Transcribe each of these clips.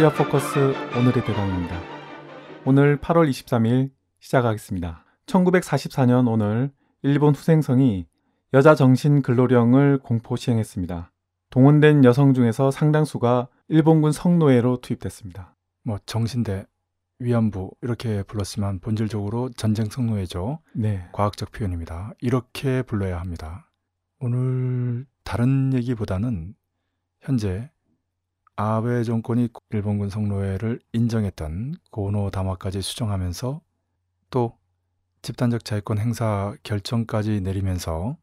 코리아 포커스 오늘의 대강입니다. 오늘 8월 23일 시작하겠습니다. 1944년 오늘 일본 후생성이 여자 정신 근로령을 공포 시행했습니다. 동원된 여성 중에서 상당수가 일본군 성노예로 투입됐습니다. 뭐 정신대, 위안부 이렇게 불렀지만 본질적으로 전쟁 성노예죠. 네. 과학적 표현입니다. 이렇게 불러야 합니다. 오늘 다른 얘기보다는 현재 아베 정권이 일본군 성노예를 인정했던 고노 담화까지 수정하면서 또 집단적 자유권 행사 결정까지 내리면서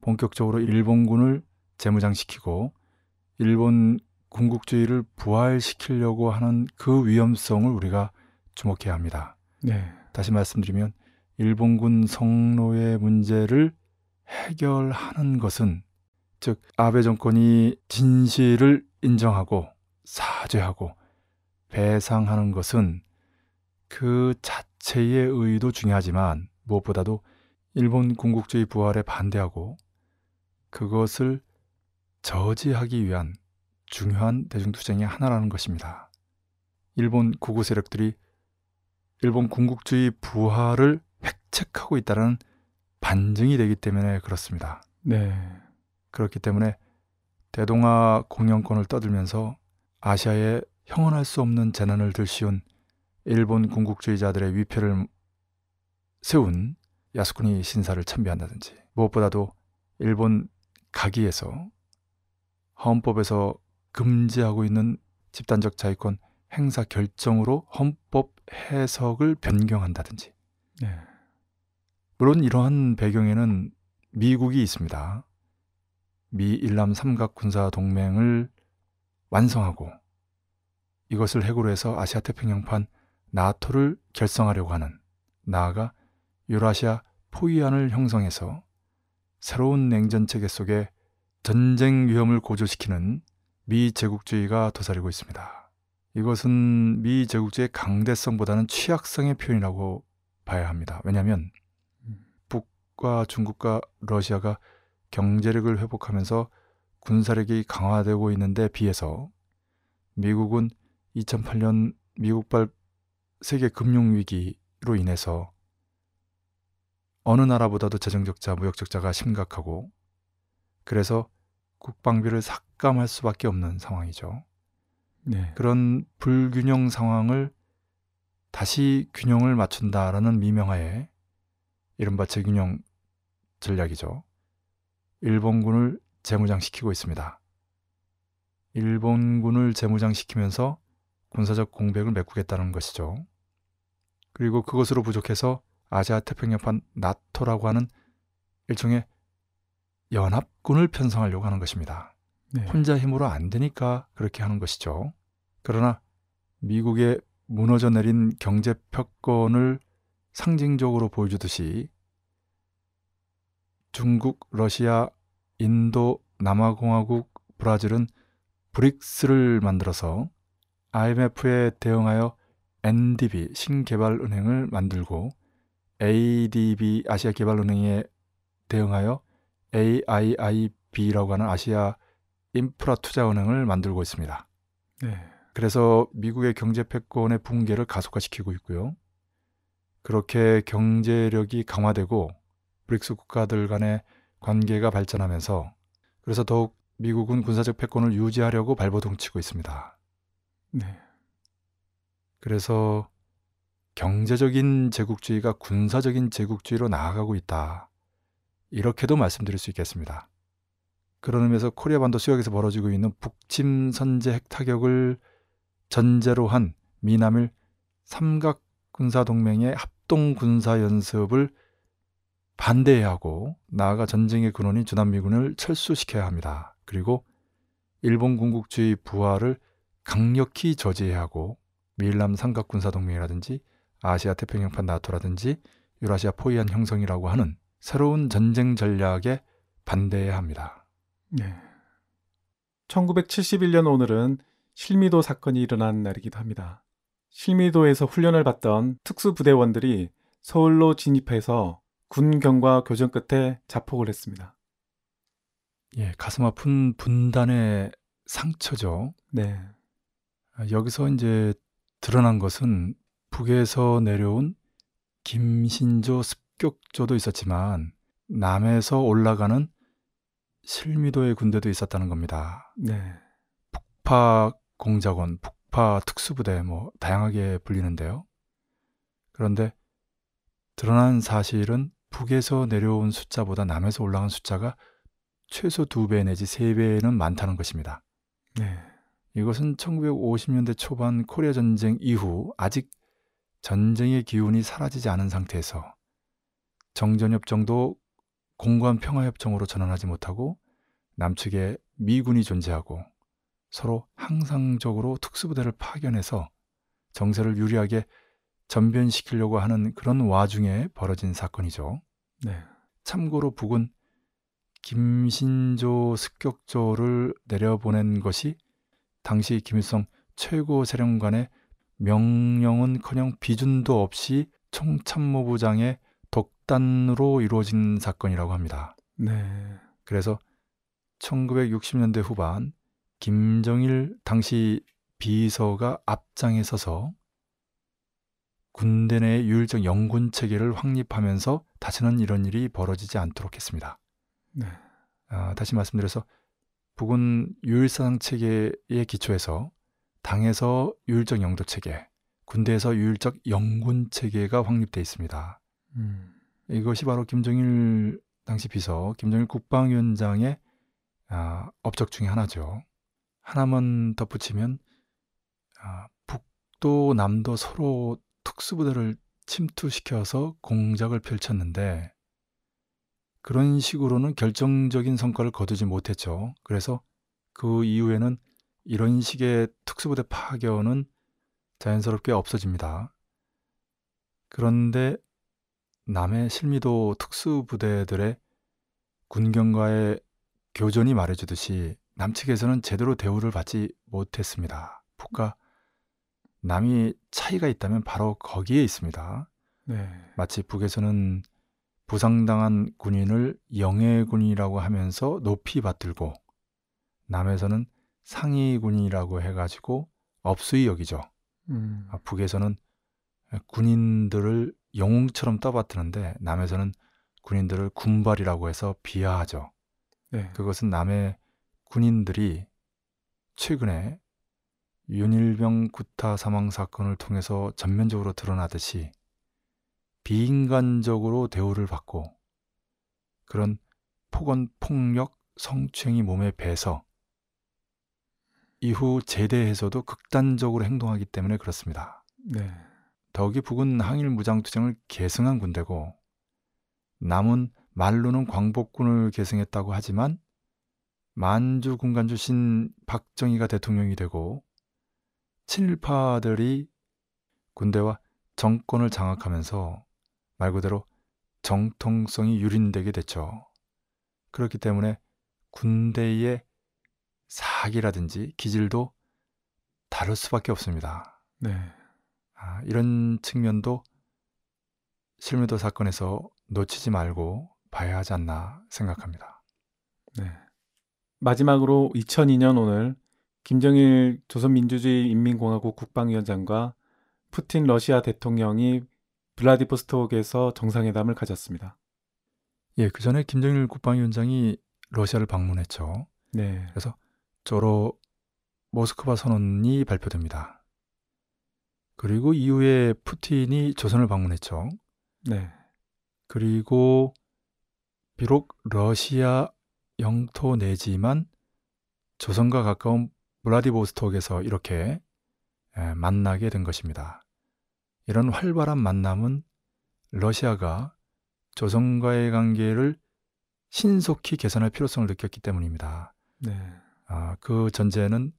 본격적으로 일본군을 재무장시키고 일본 군국주의를 부활시키려고 하는 그 위험성을 우리가 주목해야 합니다. 네. 다시 말씀드리면 일본군 성노예 문제를 해결하는 것은 즉 아베 정권이 진실을 인정하고 사죄하고 배상하는 것은 그 자체의 의도 중요하지만 무엇보다도 일본 군국주의 부활에 반대하고 그것을 저지하기 위한 중요한 대중투쟁의 하나라는 것입니다. 일본 구구 세력들이 일본 군국주의 부활을 획책하고 있다는 반증이 되기 때문에 그렇습니다. 네. 그렇기 때문에 대동아 공영권을 떠들면서 아시아에 형언할 수 없는 재난을 들씌운 일본 군국주의자들의 위패를 세운 야스쿠니 신사를 참배한다든지 무엇보다도 일본 가기에서 헌법에서 금지하고 있는 집단적 자유권 행사 결정으로 헌법 해석을 변경한다든지 네. 물론 이러한 배경에는 미국이 있습니다. 미 일남 삼각 군사 동맹을 완성하고 이것을 핵으로 해서 아시아 태평양판 나토를 결성하려고 하는 나아가 유라시아 포위안을 형성해서 새로운 냉전 체계 속에 전쟁 위험을 고조시키는 미 제국주의가 도사리고 있습니다. 이것은 미 제국주의의 강대성보다는 취약성의 표현이라고 봐야 합니다. 왜냐하면 북과 중국과 러시아가 경제력을 회복하면서 군사력이 강화되고 있는데 비해서 미국은 2008년 미국발 세계 금융 위기로 인해서 어느 나라보다도 재정 적자, 무역 적자가 심각하고 그래서 국방비를 삭감할 수밖에 없는 상황이죠. 네. 그런 불균형 상황을 다시 균형을 맞춘다라는 미명하에 이른바 재균형 전략이죠. 일본군을 재무장시키고 있습니다. 일본군을 재무장시키면서 군사적 공백을 메꾸겠다는 것이죠. 그리고 그것으로 부족해서 아시아 태평양판 나토라고 하는 일종의 연합군을 편성하려고 하는 것입니다. 네. 혼자 힘으로 안 되니까 그렇게 하는 것이죠. 그러나 미국의 무너져 내린 경제 패권을 상징적으로 보여주듯이 중국, 러시아, 인도, 남아공화국, 브라질은 브릭스를 만들어서 IMF에 대응하여 NDB 신개발은행을 만들고 ADB 아시아개발은행에 대응하여 AIIB라고 하는 아시아 인프라 투자은행을 만들고 있습니다. 네. 그래서 미국의 경제 패권의 붕괴를 가속화시키고 있고요. 그렇게 경제력이 강화되고 브릭스 국가들 간의 관계가 발전하면서 그래서 더욱 미국은 군사적 패권을 유지하려고 발버둥치고 있습니다. 네. 그래서 경제적인 제국주의가 군사적인 제국주의로 나아가고 있다. 이렇게도 말씀드릴 수 있겠습니다. 그런 의미에서 코리아 반도 수역에서 벌어지고 있는 북침 선제 핵 타격을 전제로 한 미남일 삼각 군사 동맹의 합동 군사 연습을 반대해야 하고 나아가 전쟁의 근원인 주남미군을 철수시켜야 합니다. 그리고 일본 군국주의 부활을 강력히 저지해야 하고 미일남 삼각 군사 동맹이라든지 아시아 태평양판 나토라든지 유라시아 포위안 형성이라고 하는 새로운 전쟁 전략에 반대해야 합니다. 네. 1971년 오늘은 실미도 사건이 일어난 날이기도 합니다. 실미도에서 훈련을 받던 특수부대원들이 서울로 진입해서 군경과 교전 끝에 자폭을 했습니다. 예, 가슴 아픈 분단의 상처죠. 네. 아, 여기서 이제 드러난 것은 북에서 내려온 김신조 습격조도 있었지만 남에서 올라가는 실미도의 군대도 있었다는 겁니다. 네. 북파 공작원, 북파 특수부대 뭐 다양하게 불리는데요. 그런데 드러난 사실은 북에서 내려온 숫자보다 남에서 올라간 숫자가 최소 두 배 내지 세 배는 많다는 것입니다. 네. 이것은 1950년대 초반 코리아 전쟁 이후 아직 전쟁의 기운이 사라지지 않은 상태에서 정전협정도 공관 평화협정으로 전환하지 못하고 남측에 미군이 존재하고 서로 항상적으로 특수부대를 파견해서 정세를 유리하게 전변시키려고 하는 그런 와중에 벌어진 사건이죠. 네. 참고로 북은 김신조 습격조를 내려보낸 것이 당시 김일성 최고 사령관의 명령은커녕 비준도 없이 총참모부장의 독단으로 이루어진 사건이라고 합니다. 네. 그래서 1960년대 후반 김정일 당시 비서가 앞장에 서서 군대 내 유일적 영군 체계를 확립하면서 다시는 이런 일이 벌어지지 않도록 했습니다. 네. 아, 다시 말씀드려서 북은 유일사상 체계에 기초해서 당에서 유일적 영도 체계, 군대에서 유일적 영군 체계가 확립돼 있습니다. 음. 이것이 바로 김정일 당시 비서, 김정일 국방위원장의 아, 업적 중의 하나죠. 하나만 덧붙이면 아, 북도 남도 서로 특수부대를 침투시켜서 공작을 펼쳤는데 그런 식으로는 결정적인 성과를 거두지 못했죠. 그래서 그 이후에는 이런 식의 특수부대 파견은 자연스럽게 없어집니다. 그런데 남의 실미도 특수부대들의 군경과의 교전이 말해주듯이 남측에서는 제대로 대우를 받지 못했습니다. 북과 남이 차이가 있다면 바로 거기에 있습니다. 네. 마치 북에서는 부상당한 군인을 영예군이라고 하면서 높이 받들고 남에서는 상위군이라고 해가지고 업수히 여기죠. 음. 아, 북에서는 군인들을 영웅처럼 떠받드는데 남에서는 군인들을 군발이라고 해서 비하하죠. 네. 그것은 남의 군인들이 최근에 윤일병 구타 사망 사건을 통해서 전면적으로 드러나듯이 비인간적으로 대우를 받고 그런 폭언, 폭력, 성추행이 몸에 배서 이후 제대에서도 극단적으로 행동하기 때문에 그렇습니다. 네. 더욱이 북은 항일 무장투쟁을 계승한 군대고 남은 말로는 광복군을 계승했다고 하지만 만주 군관 출신 박정희가 대통령이 되고 친일파들이 군대와 정권을 장악하면서 말 그대로 정통성이 유린되게 됐죠. 그렇기 때문에 군대의 사기라든지 기질도 다를 수밖에 없습니다. 네. 아, 이런 측면도 실무도 사건에서 놓치지 말고 봐야 하지 않나 생각합니다. 네. 마지막으로 2002년 오늘 김정일 조선민주주의인민공화국 국방위원장과 푸틴 러시아 대통령이 블라디보스톡에서 정상회담을 가졌습니다. 예, 그 전에 김정일 국방위원장이 러시아를 방문했죠. 네. 그래서 조로 모스크바 선언이 발표됩니다. 그리고 이후에 푸틴이 조선을 방문했죠. 네. 그리고 비록 러시아 영토 내지만 조선과 가까운 블라디보스톡에서 이렇게 만나게 된 것입니다. 이런 활발한 만남은 러시아가 조선과의 관계를 신속히 개선할 필요성을 느꼈기 때문입니다. 네. 아, 그 전제는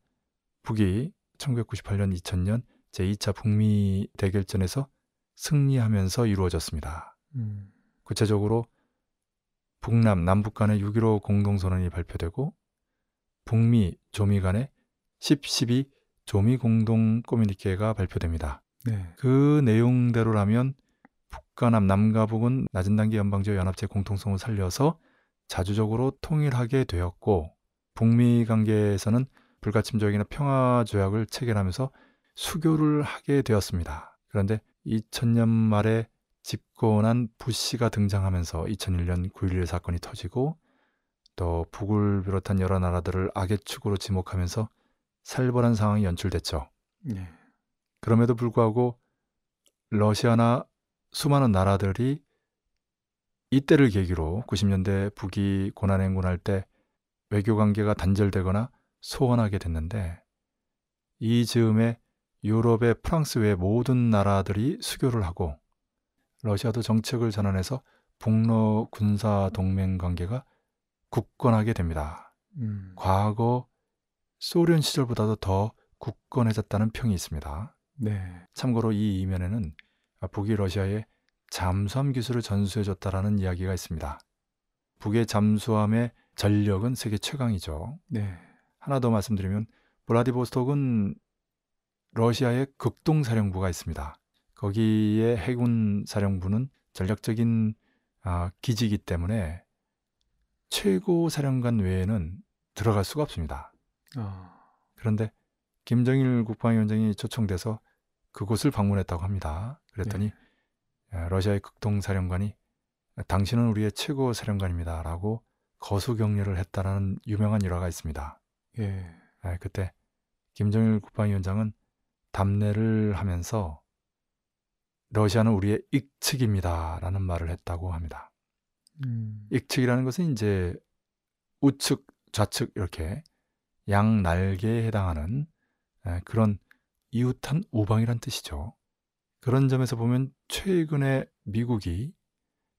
북이 1998년, 2000년 제2차 북미 대결전에서 승리하면서 이루어졌습니다. 음. 구체적으로 북남, 남북 간의 6.15 공동선언이 발표되고 북미, 조미 간의 10.12 조미 공동 커뮤니케가 발표됩니다. 네. 그 내용대로라면 북과 남, 남과 북은 낮은 단계 연방제 연합체 공통성을 살려서 자주적으로 통일하게 되었고 북미 관계에서는 불가침조약이나 평화 조약을 체결하면서 수교를 하게 되었습니다. 그런데 2000년 말에 집권한 부시가 등장하면서 2001년 9.11 사건이 터지고 또 북을 비롯한 여러 나라들을 악의 축으로 지목하면서 살벌한 상황이 연출됐죠. 네. 그럼에도 불구하고 러시아나 수많은 나라들이 이때를 계기로 90년대 북이 고난 행군할 때 외교 관계가 단절되거나 소원하게 됐는데 이 즈음에 유럽의 프랑스 외 모든 나라들이 수교를 하고 러시아도 정책을 전환해서 북러 군사 동맹 관계가 굳건하게 됩니다. 음. 과거 소련 시절보다도 더 굳건해졌다는 평이 있습니다. 네. 참고로 이 이면에는 북이 러시아에 잠수함 기술을 전수해줬다라는 이야기가 있습니다. 북의 잠수함의 전력은 세계 최강이죠. 네. 하나 더 말씀드리면 블라디보스톡은 러시아의 극동 사령부가 있습니다. 거기에 해군 사령부는 전략적인 아, 기지이기 때문에 최고 사령관 외에는 들어갈 수가 없습니다. 아. 그런데 김정일 국방위원장이 초청돼서 그곳을 방문했다고 합니다. 그랬더니 네. 아, 러시아의 극동사령관이 당신은 우리의 최고 사령관입니다라고 거수 격려를 했다라는 유명한 일화가 있습니다. 예. 아, 그때 김정일 국방위원장은 답례를 하면서 러시아는 우리의 익측입니다라는 말을 했다고 합니다. 음. 익측이라는 것은 이제 우측, 좌측 이렇게 양 날개에 해당하는 에, 그런 이웃한 우방이란 뜻이죠. 그런 점에서 보면 최근에 미국이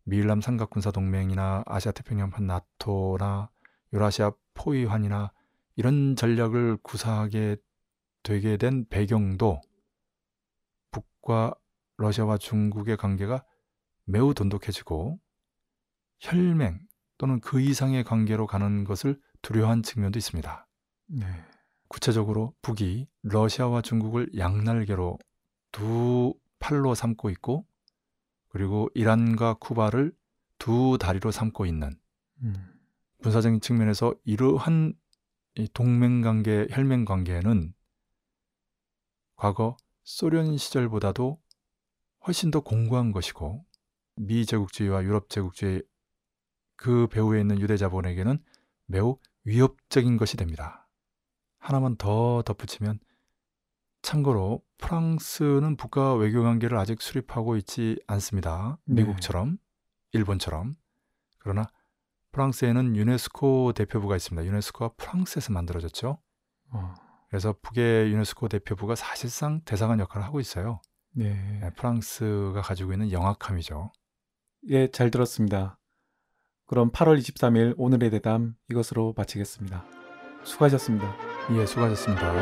미일남 삼각군사 동맹이나 아시아 태평양판 나토나 유라시아 포위환이나 이런 전략을 구사하게 되게 된 배경도 북과 러시아와 중국의 관계가 매우 돈독해지고 혈맹 또는 그 이상의 관계로 가는 것을 두려워한 측면도 있습니다. 네. 구체적으로 북이 러시아와 중국을 양날개로 두 팔로 삼고 있고 그리고 이란과 쿠바를 두 다리로 삼고 있는 음. 군사적인 측면에서 이러한 이 동맹 관계, 혈맹 관계는 과거 소련 시절보다도 훨씬 더 공고한 것이고 미 제국주의와 유럽 제국주의 그 배후에 있는 유대 자본에게는 매우 위협적인 것이 됩니다. 하나만 더 덧붙이면 참고로 프랑스는 북과 외교 관계를 아직 수립하고 있지 않습니다. 네. 미국처럼 일본처럼 그러나 프랑스에는 유네스코 대표부가 있습니다. 유네스코가 프랑스에서 만들어졌죠. 어. 그래서 북의 유네스코 대표부가 사실상 대사관 역할을 하고 있어요. 네. 네, 프랑스가 가지고 있는 영악함이죠. 예, 잘 들었습니다. 그럼 8월 23일 오늘의 대담 이것으로 마치겠습니다. 수고하셨습니다. 예, 수고하셨습니다.